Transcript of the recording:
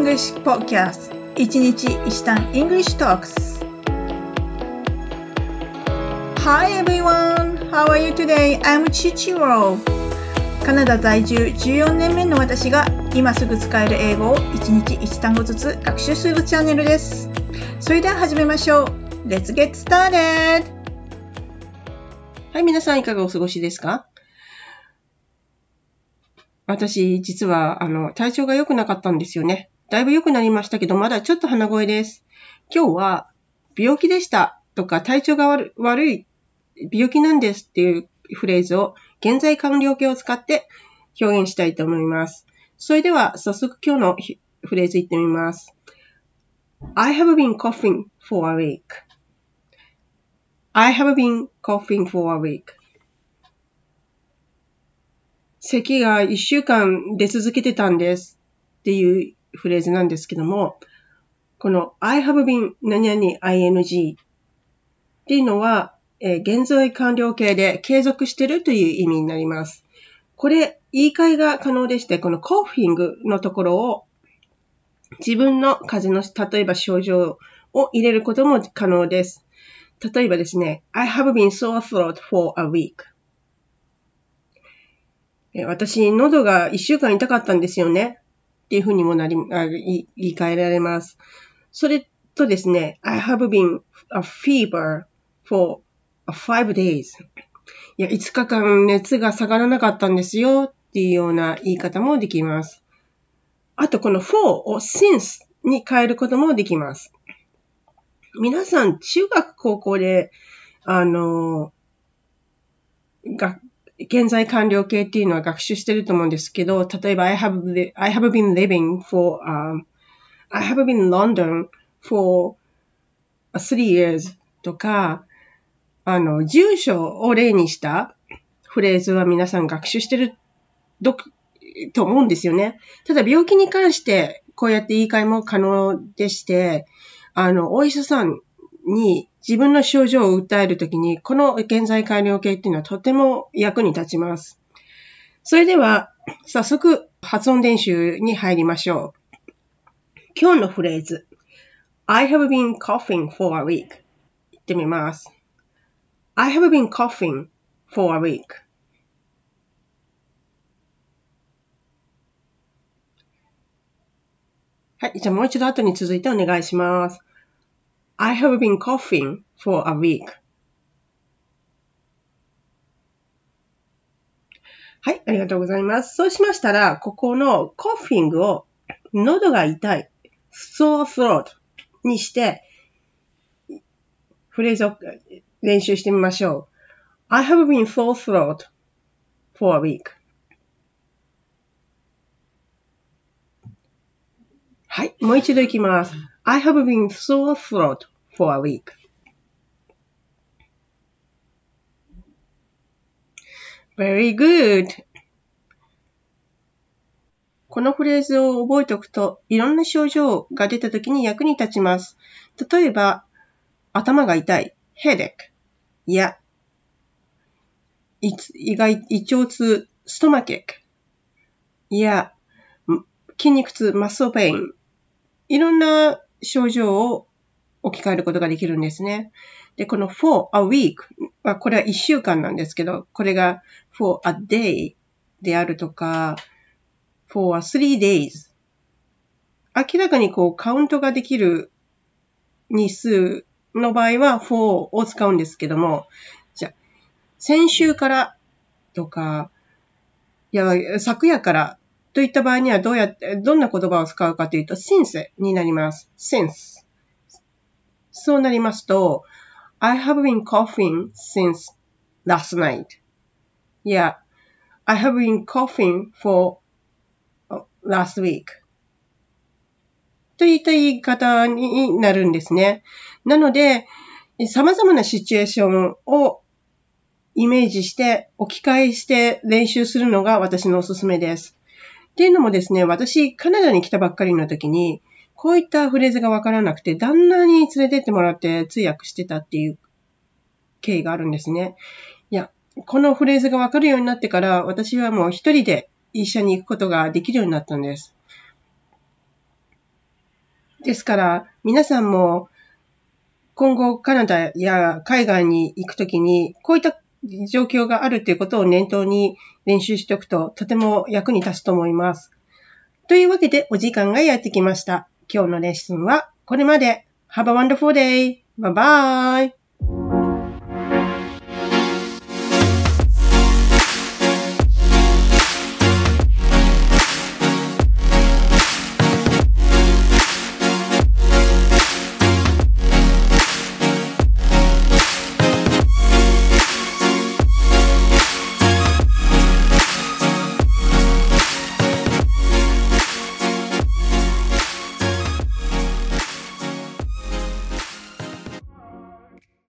English Podcast 一日一単 English Talks Hi everyone! How are you today? I'm Chichiro カナダ在住14年目の私が今すぐ使える英語を一日一単語ずつ学習するチャンネルですそれでは始めましょう Let's get started! はい、皆さんいかがお過ごしですか？私、実は、あの、体調が良くなかったんですよね。だいぶ良くなりましたけど、まだちょっと鼻声です。今日は、病気でしたとか、体調が悪い、病気なんですっていうフレーズを、現在完了形を使って表現したいと思います。それでは、早速今日のフレーズいってみます。I have been coughing for a week.I have been coughing for a week. 咳が一週間出続けてたんですっていうフレーズなんですけども、この I have been 何々 ing っていうのは、えー、現在完了形で継続してるという意味になります。これ、言い換えが可能でして、このコーフィングのところを自分の風邪の、例えば症状を入れることも可能です。例えばですね、I have been sore throat for a week. 私、喉が一週間痛かったんですよね。っていうふうにもなり、あ言い換えられます。それとですね、I have been a fever for five days. いや、5日間熱が下がらなかったんですよっていうような言い方もできます。あと、この for を since に変えることもできます。皆さん、中学、高校で、あの、学現在完了形っていうのは学習してると思うんですけど、例えば I have, I have been living for, um, I have been in London for three years とか、あの、住所を例にしたフレーズは皆さん学習してるどと思うんですよね。ただ病気に関してこうやって言い換えも可能でして、あの、お医者さんに自分の症状を訴えるときに、この現在完了形っていうのはとても役に立ちます。それでは、早速発音練習に入りましょう。今日のフレーズ。I have been coughing for a week. 言ってみます。I have been coughing for a week. はい。じゃあもう一度後に続いてお願いします。I have been coughing for a week. はい、ありがとうございます。そうしましたら、ここの coughing を喉が痛い sore throat にして、フレーズを練習してみましょう。I have been sore throat for a week. はい、もう一度いきます。I have been sore throat for a week. Very good. このフレーズを覚えておくと、いろんな症状が出た時に役に立ちます。例えば、頭が痛い、headache や、胃が胃腸痛、ストマケックや、筋肉痛、マッソペイン。いろんな症状を置き換えることができるんですね。で、この for a week は、これは1週間なんですけど、これが for a day であるとか、for a three days 明らかにこうカウントができる日数の場合は for を使うんですけども、じゃ先週からとか、いや、昨夜からといった場合にはどうやって、どんな言葉を使うかというと、since になります。since。そうなりますと、I have been coughing since last night. Yeah, I have been coughing for last week. といった言い方になるんですね。なので、様々なシチュエーションをイメージして置き換えして練習するのが私のおすすめです。っていうのもですね、私、カナダに来たばっかりの時に、こういったフレーズがわからなくて、旦那に連れてってもらって通訳してたっていう経緯があるんですね。いや、このフレーズがわかるようになってから、私はもう一人で一緒に行くことができるようになったんです。ですから、皆さんも、今後カナダや海外に行くときに、こういった状況があるということを念頭に練習しておくと、とても役に立つと思います。というわけで、お時間がやってきました。今日のレッスンはこれまで。Have a wonderful day! Bye bye!